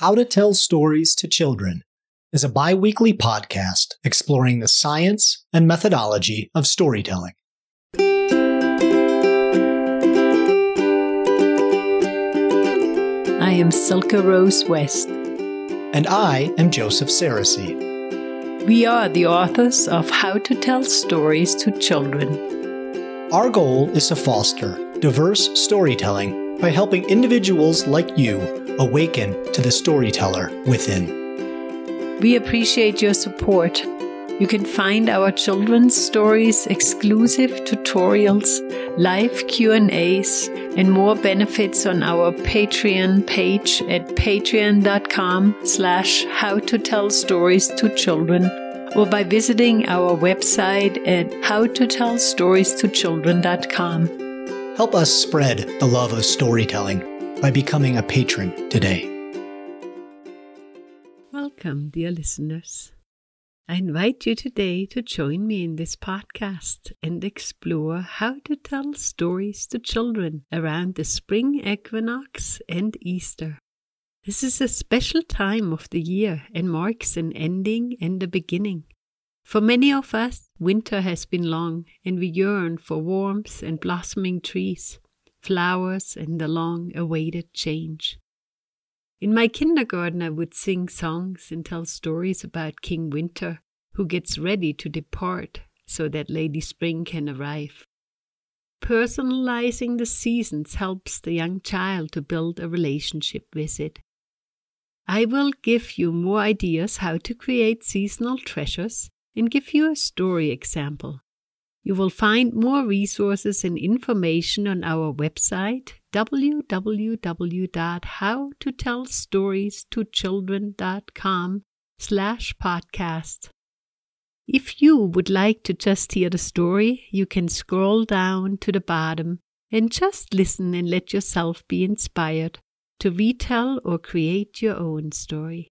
How to Tell Stories to Children is a bi weekly podcast exploring the science and methodology of storytelling. I am Silke Rose West. And I am Joseph Sarosy. We are the authors of How to Tell Stories to Children. Our goal is to foster diverse storytelling by helping individuals like you awaken to the storyteller within. We appreciate your support. You can find our children's stories, exclusive tutorials, live Q&As, and more benefits on our Patreon page at patreon.com slash how to tell stories to children or by visiting our website at howtotellstories2children.com. Help us spread the love of storytelling by becoming a patron today. Welcome, dear listeners. I invite you today to join me in this podcast and explore how to tell stories to children around the spring equinox and Easter. This is a special time of the year and marks an ending and a beginning. For many of us, winter has been long and we yearn for warmth and blossoming trees flowers, and the long awaited change. In my kindergarten, I would sing songs and tell stories about King Winter, who gets ready to depart so that Lady Spring can arrive. Personalizing the seasons helps the young child to build a relationship with it. I will give you more ideas how to create seasonal treasures and give you a story example. You will find more resources and information on our website www.howtotellstoriestochildren.com slash podcast. If you would like to just hear the story, you can scroll down to the bottom and just listen and let yourself be inspired to retell or create your own story.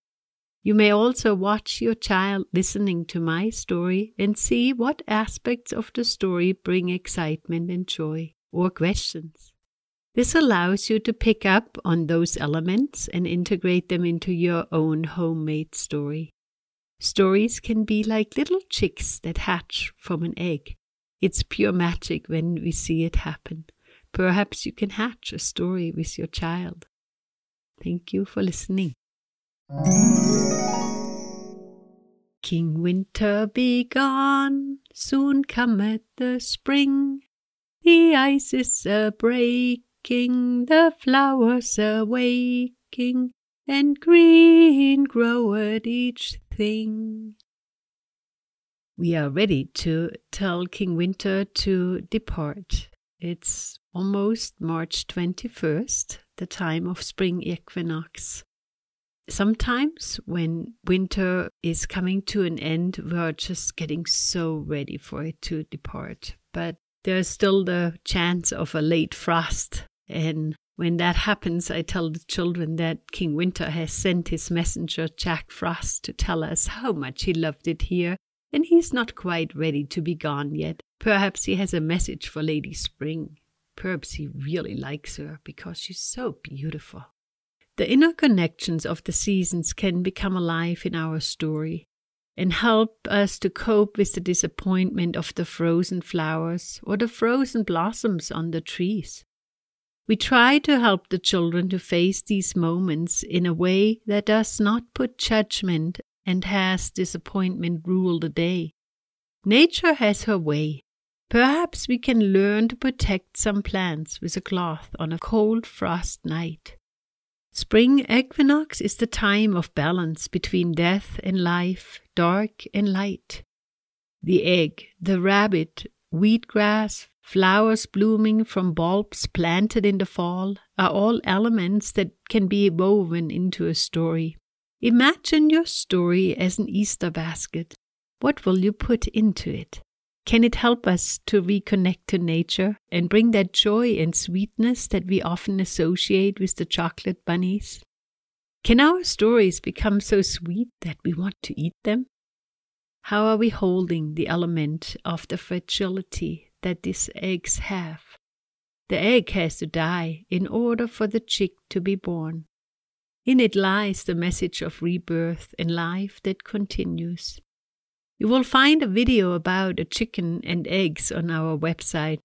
You may also watch your child listening to my story and see what aspects of the story bring excitement and joy or questions. This allows you to pick up on those elements and integrate them into your own homemade story. Stories can be like little chicks that hatch from an egg. It's pure magic when we see it happen. Perhaps you can hatch a story with your child. Thank you for listening. King Winter be gone, soon cometh the spring. The ice is a breaking, the flowers a waking, and green groweth each thing. We are ready to tell King Winter to depart. It's almost March 21st, the time of spring equinox. Sometimes when winter is coming to an end, we're just getting so ready for it to depart. But there's still the chance of a late frost. And when that happens, I tell the children that King Winter has sent his messenger Jack Frost to tell us how much he loved it here, and he's not quite ready to be gone yet. Perhaps he has a message for Lady Spring. Perhaps he really likes her because she's so beautiful. The inner connections of the seasons can become alive in our story and help us to cope with the disappointment of the frozen flowers or the frozen blossoms on the trees. We try to help the children to face these moments in a way that does not put judgment and has disappointment rule the day. Nature has her way. Perhaps we can learn to protect some plants with a cloth on a cold frost night. Spring equinox is the time of balance between death and life, dark and light. The egg, the rabbit, wheatgrass, flowers blooming from bulbs planted in the fall are all elements that can be woven into a story. Imagine your story as an Easter basket. What will you put into it? Can it help us to reconnect to nature and bring that joy and sweetness that we often associate with the chocolate bunnies? Can our stories become so sweet that we want to eat them? How are we holding the element of the fragility that these eggs have? The egg has to die in order for the chick to be born. In it lies the message of rebirth and life that continues. You will find a video about a chicken and eggs on our website.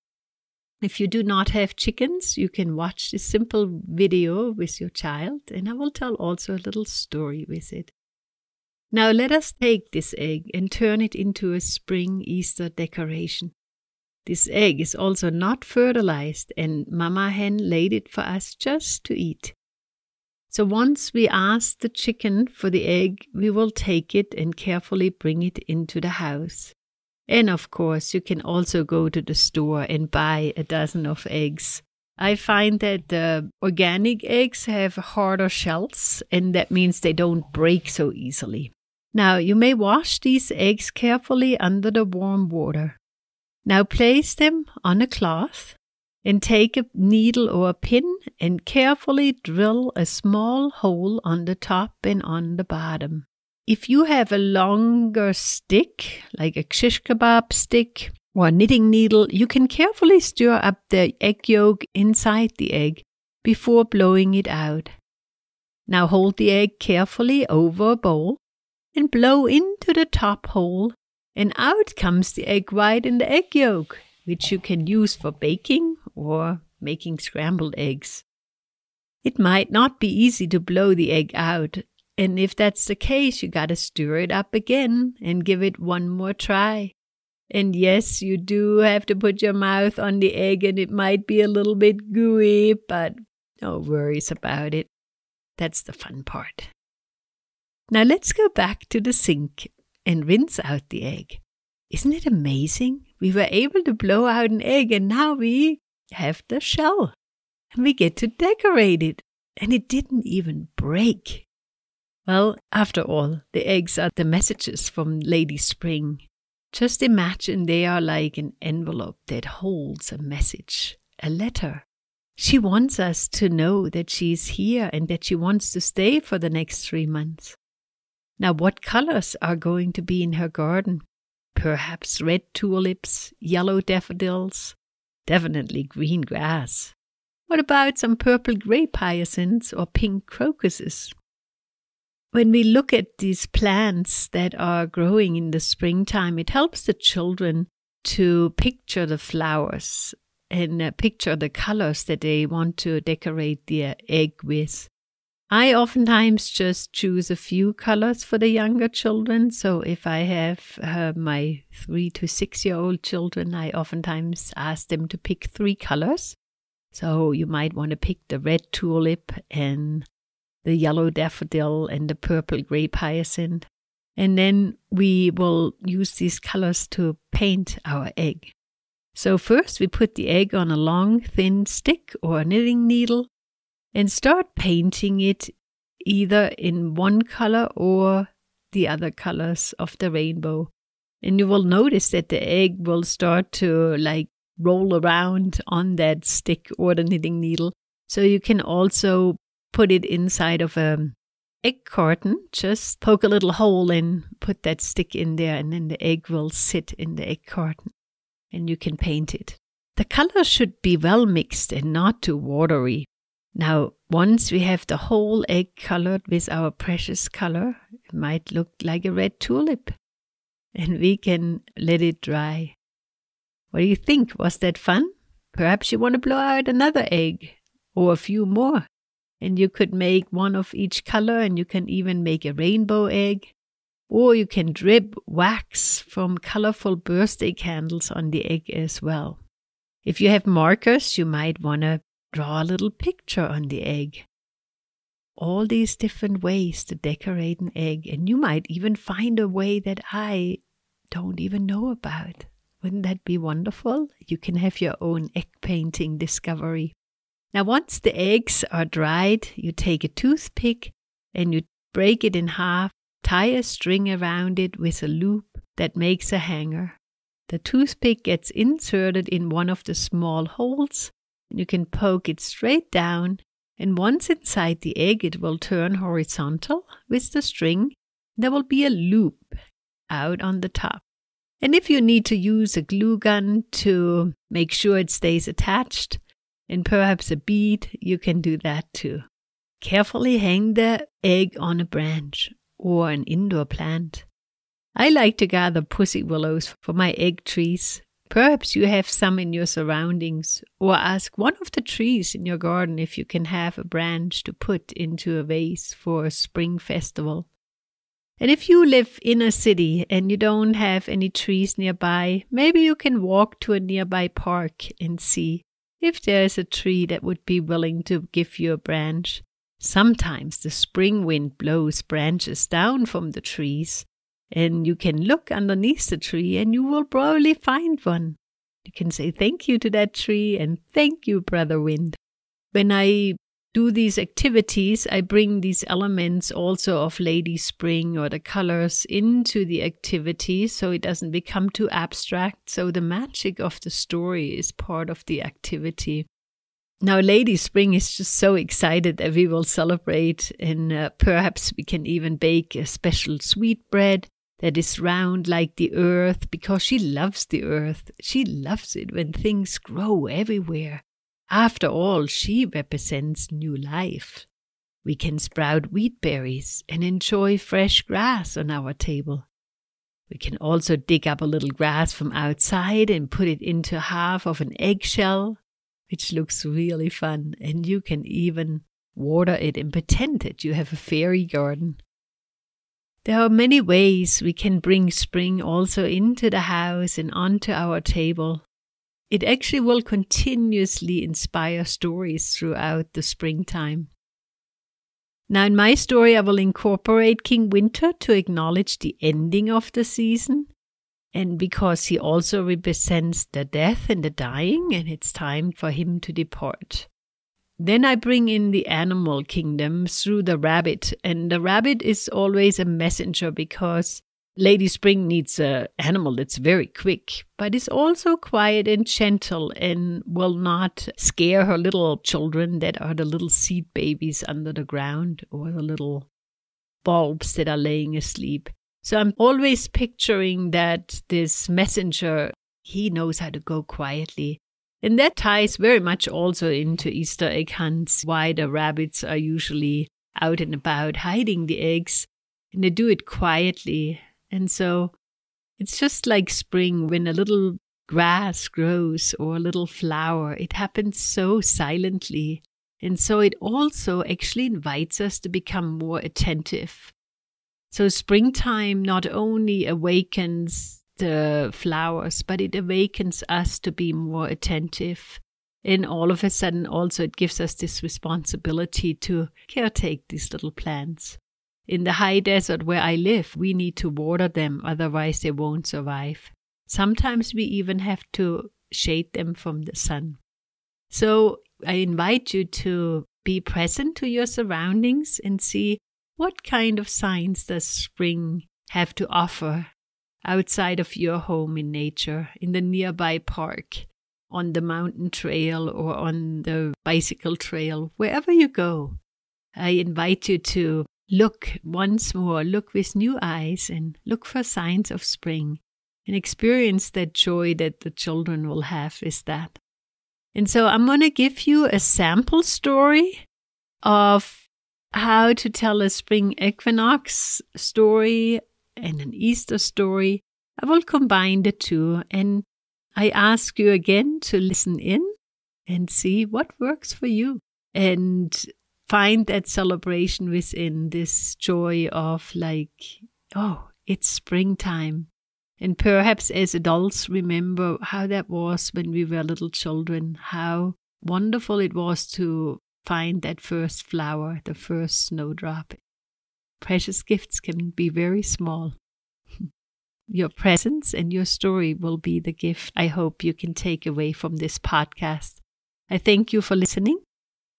If you do not have chickens, you can watch this simple video with your child, and I will tell also a little story with it. Now let us take this egg and turn it into a spring Easter decoration. This egg is also not fertilized, and Mama Hen laid it for us just to eat. So once we ask the chicken for the egg, we will take it and carefully bring it into the house. And of course, you can also go to the store and buy a dozen of eggs. I find that the organic eggs have harder shells, and that means they don't break so easily. Now, you may wash these eggs carefully under the warm water. Now, place them on a cloth and take a needle or a pin and carefully drill a small hole on the top and on the bottom. If you have a longer stick, like a shish kebab stick or a knitting needle, you can carefully stir up the egg yolk inside the egg before blowing it out. Now hold the egg carefully over a bowl and blow into the top hole, and out comes the egg white and the egg yolk, which you can use for baking or making scrambled eggs. It might not be easy to blow the egg out, and if that's the case, you gotta stir it up again and give it one more try. And yes, you do have to put your mouth on the egg, and it might be a little bit gooey, but no worries about it. That's the fun part. Now let's go back to the sink and rinse out the egg. Isn't it amazing? We were able to blow out an egg, and now we have the shell and we get to decorate it. And it didn't even break. Well, after all, the eggs are the messages from Lady Spring. Just imagine they are like an envelope that holds a message, a letter. She wants us to know that she is here and that she wants to stay for the next three months. Now, what colors are going to be in her garden? Perhaps red tulips, yellow daffodils, definitely green grass. What about some purple grape hyacinths or pink crocuses? When we look at these plants that are growing in the springtime, it helps the children to picture the flowers and uh, picture the colors that they want to decorate their egg with. I oftentimes just choose a few colors for the younger children. So if I have uh, my three to six year old children, I oftentimes ask them to pick three colors. So you might want to pick the red tulip and the yellow daffodil and the purple grape hyacinth. And then we will use these colors to paint our egg. So first we put the egg on a long thin stick or knitting needle and start painting it either in one color or the other colors of the rainbow. And you will notice that the egg will start to like roll around on that stick or the knitting needle. So you can also put it inside of a egg carton. Just poke a little hole and put that stick in there, and then the egg will sit in the egg carton and you can paint it. The color should be well mixed and not too watery. Now, once we have the whole egg colored with our precious color, it might look like a red tulip. And we can let it dry. What do you think? Was that fun? Perhaps you want to blow out another egg or a few more. And you could make one of each color, and you can even make a rainbow egg. Or you can drip wax from colorful birthday candles on the egg as well. If you have markers, you might want to Draw a little picture on the egg. All these different ways to decorate an egg, and you might even find a way that I don't even know about. Wouldn't that be wonderful? You can have your own egg painting discovery. Now, once the eggs are dried, you take a toothpick and you break it in half, tie a string around it with a loop that makes a hanger. The toothpick gets inserted in one of the small holes you can poke it straight down, and once inside the egg, it will turn horizontal with the string. There will be a loop out on the top. And if you need to use a glue gun to make sure it stays attached, and perhaps a bead, you can do that too. Carefully hang the egg on a branch or an indoor plant. I like to gather pussy willows for my egg trees. Perhaps you have some in your surroundings, or ask one of the trees in your garden if you can have a branch to put into a vase for a spring festival. And if you live in a city and you don't have any trees nearby, maybe you can walk to a nearby park and see if there is a tree that would be willing to give you a branch. Sometimes the spring wind blows branches down from the trees, and you can look underneath the tree and you will probably find one. You can say thank you to that tree and thank you, Brother Wind. When I do these activities, I bring these elements also of Lady Spring or the colors into the activity so it doesn't become too abstract. So the magic of the story is part of the activity. Now, Lady Spring is just so excited that we will celebrate, and uh, perhaps we can even bake a special sweet bread that is round like the earth because she loves the earth. She loves it when things grow everywhere. After all, she represents new life. We can sprout wheat berries and enjoy fresh grass on our table. We can also dig up a little grass from outside and put it into half of an eggshell, which looks really fun, and you can even water it and pretend that you have a fairy garden. There are many ways we can bring spring also into the house and onto our table it actually will continuously inspire stories throughout the springtime. Now, in my story, I will incorporate King Winter to acknowledge the ending of the season, and because he also represents the death and the dying, and it's time for him to depart. Then I bring in the animal kingdom through the rabbit, and the rabbit is always a messenger because Lady Spring needs an animal that's very quick, but is also quiet and gentle and will not scare her little children that are the little seed babies under the ground or the little bulbs that are laying asleep. So I'm always picturing that this messenger, he knows how to go quietly. And that ties very much also into Easter egg hunts, why the rabbits are usually out and about hiding the eggs. And they do it quietly and so it's just like spring when a little grass grows or a little flower. It happens so silently. And so it also actually invites us to become more attentive. So springtime not only awakens the flowers, but it awakens us to be more attentive. And all of a sudden, also, it gives us this responsibility to caretake these little plants. In the high desert where I live, we need to water them, otherwise, they won't survive. Sometimes we even have to shade them from the sun. So I invite you to be present to your surroundings and see what kind of signs does spring have to offer outside of your home in nature, in the nearby park, on the mountain trail, or on the bicycle trail, wherever you go. I invite you to Look once more, look with new eyes and look for signs of spring and experience that joy that the children will have with that. And so I'm going to give you a sample story of how to tell a spring equinox story and an Easter story. I will combine the two and I ask you again to listen in and see what works for you. And find that celebration within this joy of like, oh, it's springtime. And perhaps as adults, remember how that was when we were little children, how wonderful it was to find that first flower, the first snowdrop. Precious gifts can be very small. your presence and your story will be the gift I hope you can take away from this podcast. I thank you for listening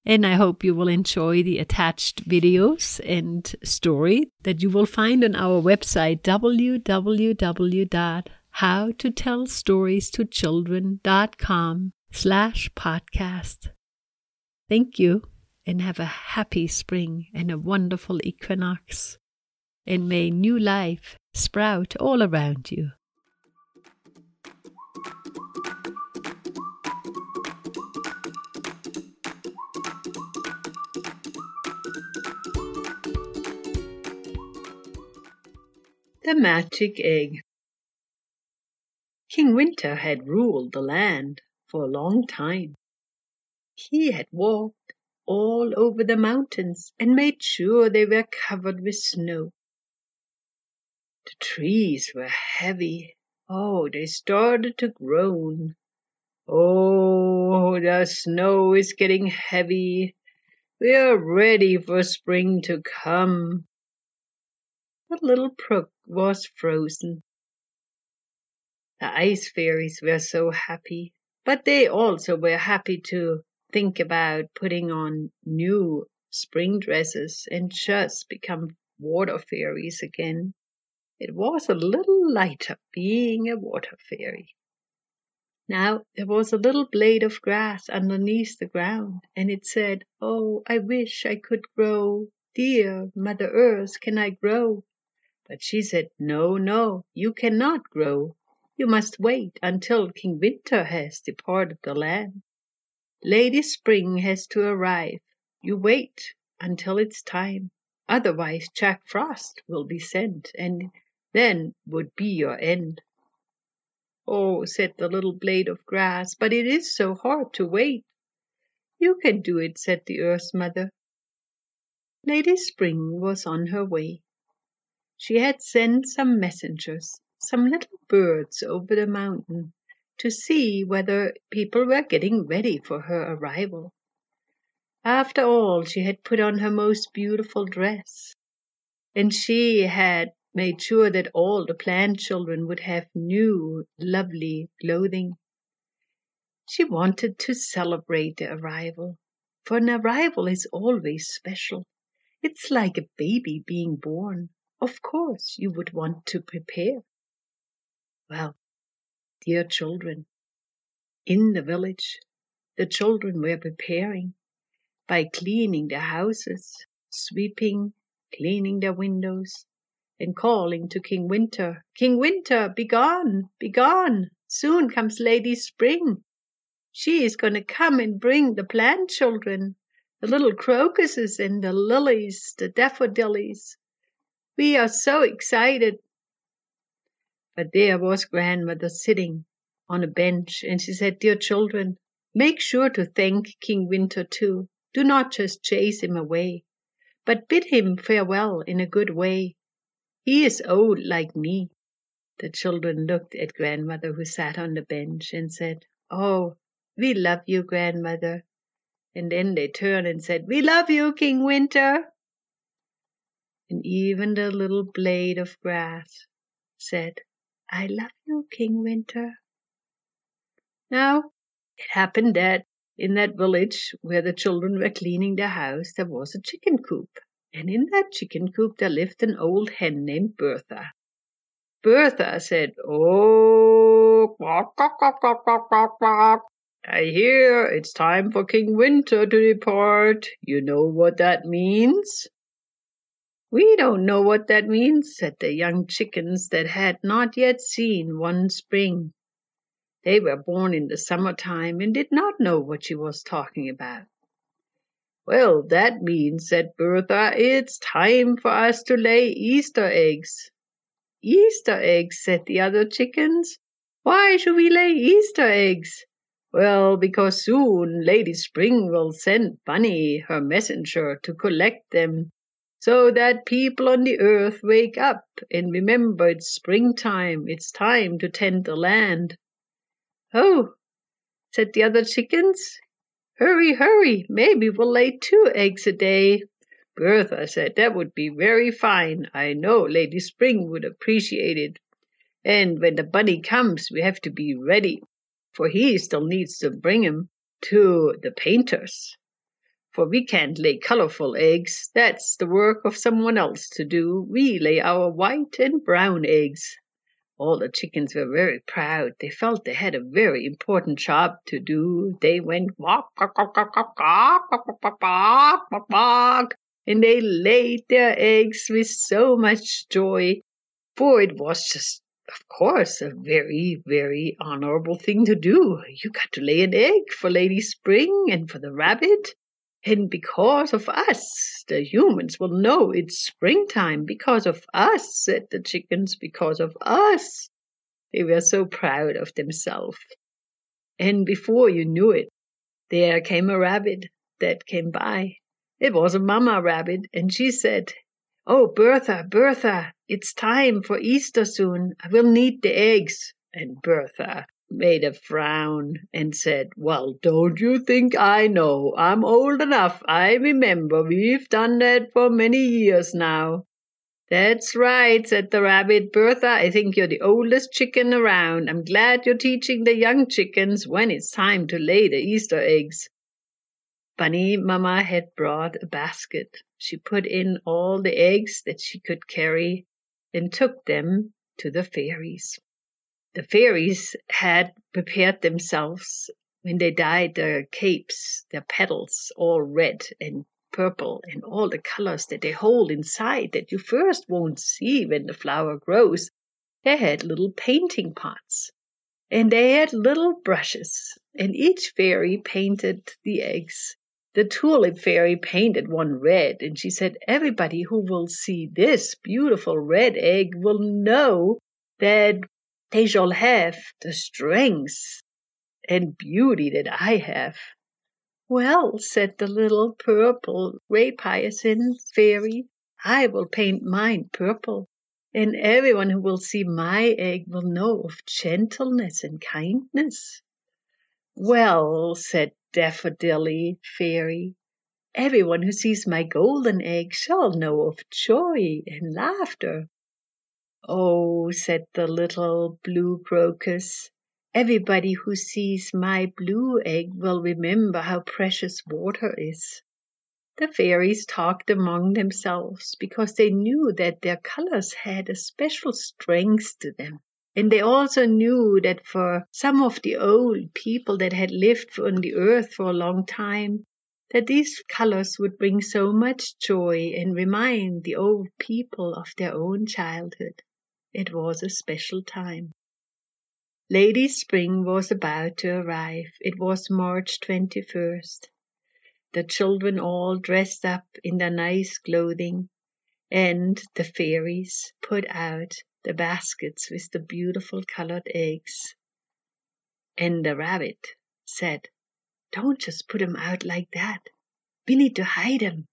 and I hope you will enjoy the attached videos and story that you will find on our website www.howtotellstoriesToChildren.com slash podcast. Thank you and have a happy spring and a wonderful equinox. And may new life sprout all around you. The Magic Egg King Winter had ruled the land for a long time. He had walked all over the mountains and made sure they were covered with snow. The trees were heavy. Oh, they started to groan. Oh, the snow is getting heavy. We are ready for spring to come. The little brook was frozen. The ice fairies were so happy, but they also were happy to think about putting on new spring dresses and just become water fairies again. It was a little lighter being a water fairy. Now there was a little blade of grass underneath the ground, and it said, Oh, I wish I could grow. Dear Mother Earth, can I grow? But she said, No, no, you cannot grow. You must wait until King Winter has departed the land. Lady Spring has to arrive. You wait until it's time. Otherwise, Jack Frost will be sent, and then would be your end. Oh, said the little blade of grass, but it is so hard to wait. You can do it, said the Earth Mother. Lady Spring was on her way. She had sent some messengers, some little birds over the mountain, to see whether people were getting ready for her arrival. After all, she had put on her most beautiful dress, and she had made sure that all the plant children would have new, lovely clothing. She wanted to celebrate the arrival, for an arrival is always special. It's like a baby being born. Of course, you would want to prepare. Well, dear children, in the village, the children were preparing by cleaning their houses, sweeping, cleaning their windows, and calling to King Winter, King Winter, begone, begone! Soon comes Lady Spring. She is going to come and bring the plant children, the little crocuses and the lilies, the daffodillies, we are so excited. But there was grandmother sitting on a bench, and she said, Dear children, make sure to thank King Winter too. Do not just chase him away, but bid him farewell in a good way. He is old like me. The children looked at grandmother who sat on the bench and said, Oh, we love you, grandmother. And then they turned and said, We love you, King Winter and even the little blade of grass said, I love you, King Winter. Now, it happened that in that village where the children were cleaning their house, there was a chicken coop. And in that chicken coop there lived an old hen named Bertha. Bertha said, Oh, quack, quack, quack, quack, quack, quack. I hear it's time for King Winter to depart. You know what that means? We don't know what that means, said the young chickens that had not yet seen one spring. They were born in the summer time and did not know what she was talking about. Well, that means, said Bertha, it's time for us to lay Easter eggs. Easter eggs, said the other chickens. Why should we lay Easter eggs? Well, because soon Lady Spring will send Bunny, her messenger, to collect them so that people on the earth wake up and remember it's springtime, it's time to tend the land. Oh, said the other chickens, hurry, hurry, maybe we'll lay two eggs a day. Bertha said that would be very fine. I know Lady Spring would appreciate it. And when the bunny comes, we have to be ready, for he still needs to bring him to the painters for we can't lay colorful eggs. That's the work of someone else to do. We lay our white and brown eggs. All the chickens were very proud. They felt they had a very important job to do. They went quack, quack, quack, quack, quack, quack, quack, quack, and they laid their eggs with so much joy, for it was just, of course, a very, very honorable thing to do. You got to lay an egg for Lady Spring and for the rabbit And because of us, the humans will know it's springtime. Because of us, said the chickens, because of us. They were so proud of themselves. And before you knew it, there came a rabbit that came by. It was a mamma rabbit, and she said, Oh, Bertha, Bertha, it's time for Easter soon. I will need the eggs. And Bertha made a frown and said, Well, don't you think I know? I'm old enough. I remember we've done that for many years now. That's right, said the rabbit. Bertha, I think you're the oldest chicken around. I'm glad you're teaching the young chickens when it's time to lay the Easter eggs. Bunny Mamma had brought a basket. She put in all the eggs that she could carry and took them to the fairies. The fairies had prepared themselves when they dyed their capes, their petals, all red and purple, and all the colors that they hold inside that you first won't see when the flower grows. They had little painting pots, and they had little brushes, and each fairy painted the eggs. The tulip fairy painted one red, and she said, Everybody who will see this beautiful red egg will know that they shall have the strength and beauty that I have. Well, said the little purple grape hyacinth fairy, I will paint mine purple, and everyone who will see my egg will know of gentleness and kindness. Well, said Daffodilly Fairy, everyone who sees my golden egg shall know of joy and laughter. Oh, said the little blue crocus, everybody who sees my blue egg will remember how precious water is. The fairies talked among themselves because they knew that their colors had a special strength to them. And they also knew that for some of the old people that had lived on the earth for a long time, that these colors would bring so much joy and remind the old people of their own childhood. It was a special time. Lady Spring was about to arrive. It was March 21st. The children all dressed up in their nice clothing, and the fairies put out the baskets with the beautiful colored eggs. And the rabbit said, Don't just put 'em out like that. We need to hide 'em.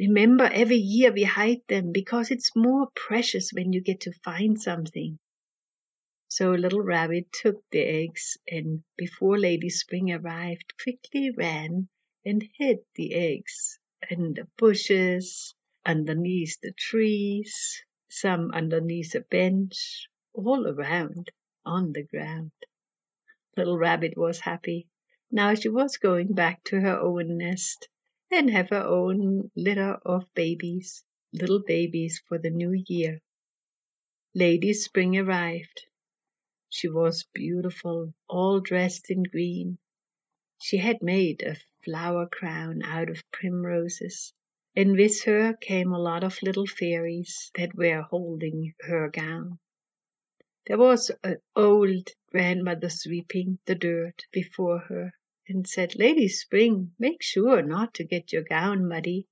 Remember, every year we hide them because it's more precious when you get to find something. So Little Rabbit took the eggs and, before Lady Spring arrived, quickly ran and hid the eggs in the bushes, underneath the trees, some underneath a bench, all around on the ground. Little Rabbit was happy. Now she was going back to her own nest and have her own litter of babies, little babies for the new year. Lady Spring arrived. She was beautiful, all dressed in green. She had made a flower crown out of primroses and with her came a lot of little fairies that were holding her gown. There was an old grandmother sweeping the dirt before her and said, Lady Spring, make sure not to get your gown muddy.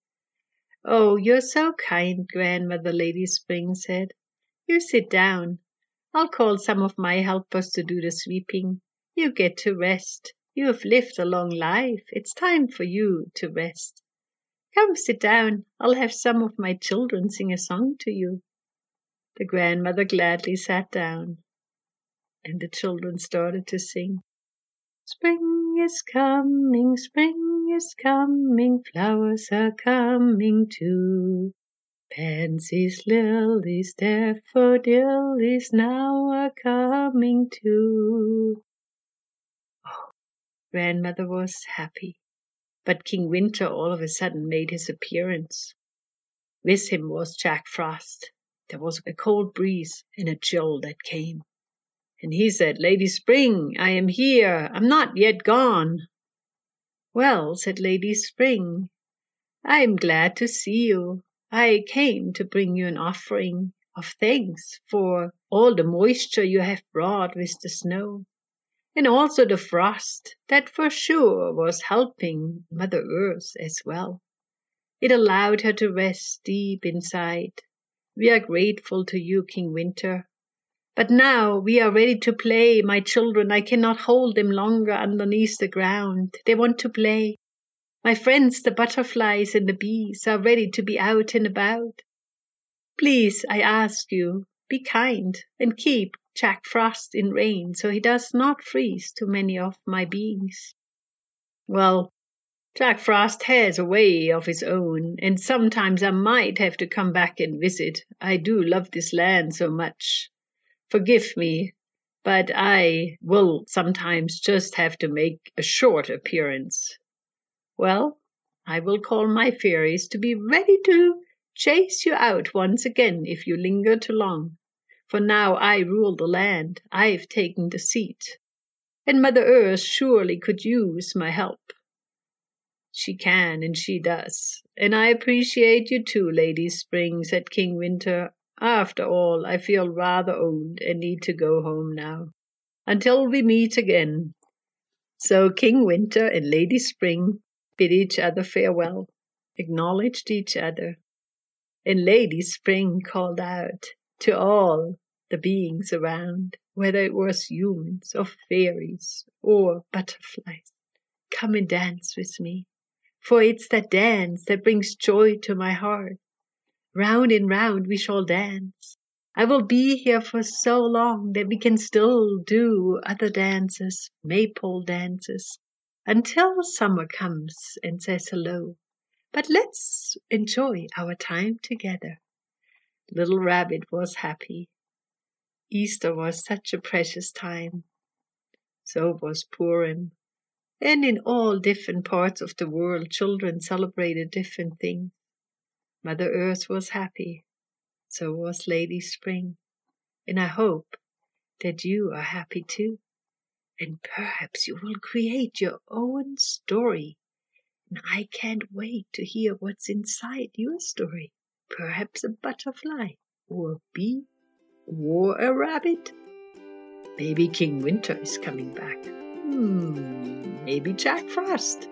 Oh, you're so kind, grandmother, Lady Spring said. You sit down. I'll call some of my helpers to do the sweeping. You get to rest. You have lived a long life. It's time for you to rest. Come sit down. I'll have some of my children sing a song to you. The grandmother gladly sat down, and the children started to sing. Spring is coming, spring is coming, flowers are coming too. Pansies, lilies, daffodils now are coming too. Oh, grandmother was happy. But King Winter all of a sudden made his appearance. With him was Jack Frost. There was a cold breeze and a chill that came. And he said, Lady Spring, I am here. I'm not yet gone. Well, said Lady Spring, I am glad to see you. I came to bring you an offering of thanks for all the moisture you have brought with the snow. and also the frost that for sure was helping Mother Earth as well. It allowed her to rest deep inside. We are grateful to you, King Winter. But now we are ready to play, my children. I cannot hold them longer underneath the ground. They want to play. My friends, the butterflies and the bees, are ready to be out and about. Please, I ask you, be kind and keep Jack Frost in rein so he does not freeze too many of my beings. Well, Jack Frost has a way of his own, and sometimes I might have to come back and visit. I do love this land so much. Forgive me, but I will sometimes just have to make a short appearance. Well, I will call my fairies to be ready to chase you out once again if you linger too long. For now I rule the land, I've taken the seat, and Mother Earth surely could use my help. She can, and she does. And I appreciate you too, Lady Spring, said King Winter. After all, I feel rather old and need to go home now. Until we meet again. So King Winter and Lady Spring bid each other farewell, acknowledged each other, and Lady Spring called out to all the beings around, whether it was humans or fairies or butterflies. Come and dance with me, for it's that dance that brings joy to my heart. Round and round we shall dance. I will be here for so long that we can still do other dances, maypole dances, until summer comes and says hello. But let's enjoy our time together. Little Rabbit was happy. Easter was such a precious time. So was Purim. And in all different parts of the world, children celebrated different things. Mother Earth was happy. So was Lady Spring. And I hope that you are happy too. And perhaps you will create your own story and I can't wait to hear what's inside your story. Perhaps a butterfly, or a bee, or a rabbit. Maybe King Winter is coming back. Hmm, maybe Jack Frost.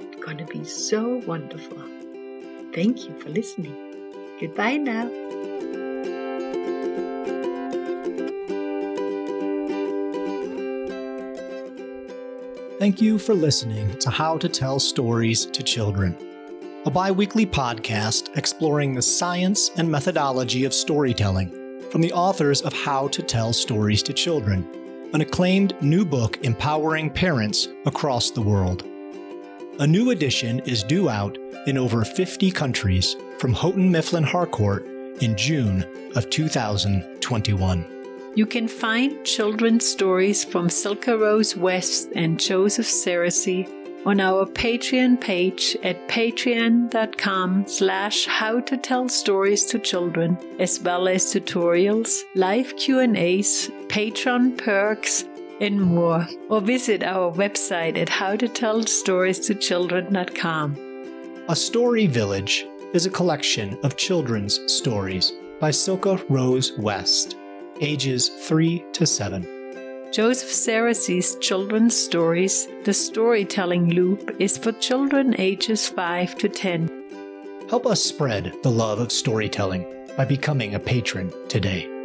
It's gonna be so wonderful. Thank you for listening. Goodbye now. Thank you for listening to How to Tell Stories to Children, a bi weekly podcast exploring the science and methodology of storytelling from the authors of How to Tell Stories to Children, an acclaimed new book empowering parents across the world. A new edition is due out in over 50 countries from Houghton Mifflin Harcourt in June of 2021. You can find children's stories from Silke Rose West and Joseph Sarosy on our Patreon page at patreon.com slash how to tell stories to children, as well as tutorials, live Q&As, patron perks, and more. Or visit our website at howtotellstories-to-children.com. A Story Village is a collection of children's stories by Silke Rose West ages 3 to 7. Joseph Sarosy's children's stories, The Storytelling Loop, is for children ages 5 to 10. Help us spread the love of storytelling by becoming a patron today.